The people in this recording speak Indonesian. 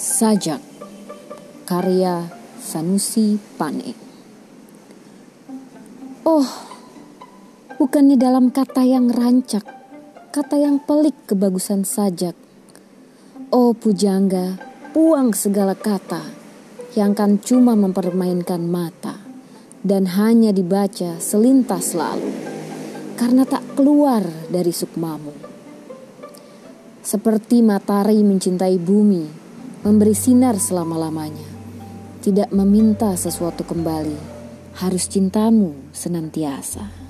Sajak Karya Sanusi Pane Oh, bukannya dalam kata yang rancak, kata yang pelik kebagusan sajak. Oh pujangga, buang segala kata yang kan cuma mempermainkan mata dan hanya dibaca selintas lalu karena tak keluar dari sukmamu. Seperti matahari mencintai bumi, memberi sinar selama-lamanya, tidak meminta sesuatu kembali, harus cintamu senantiasa.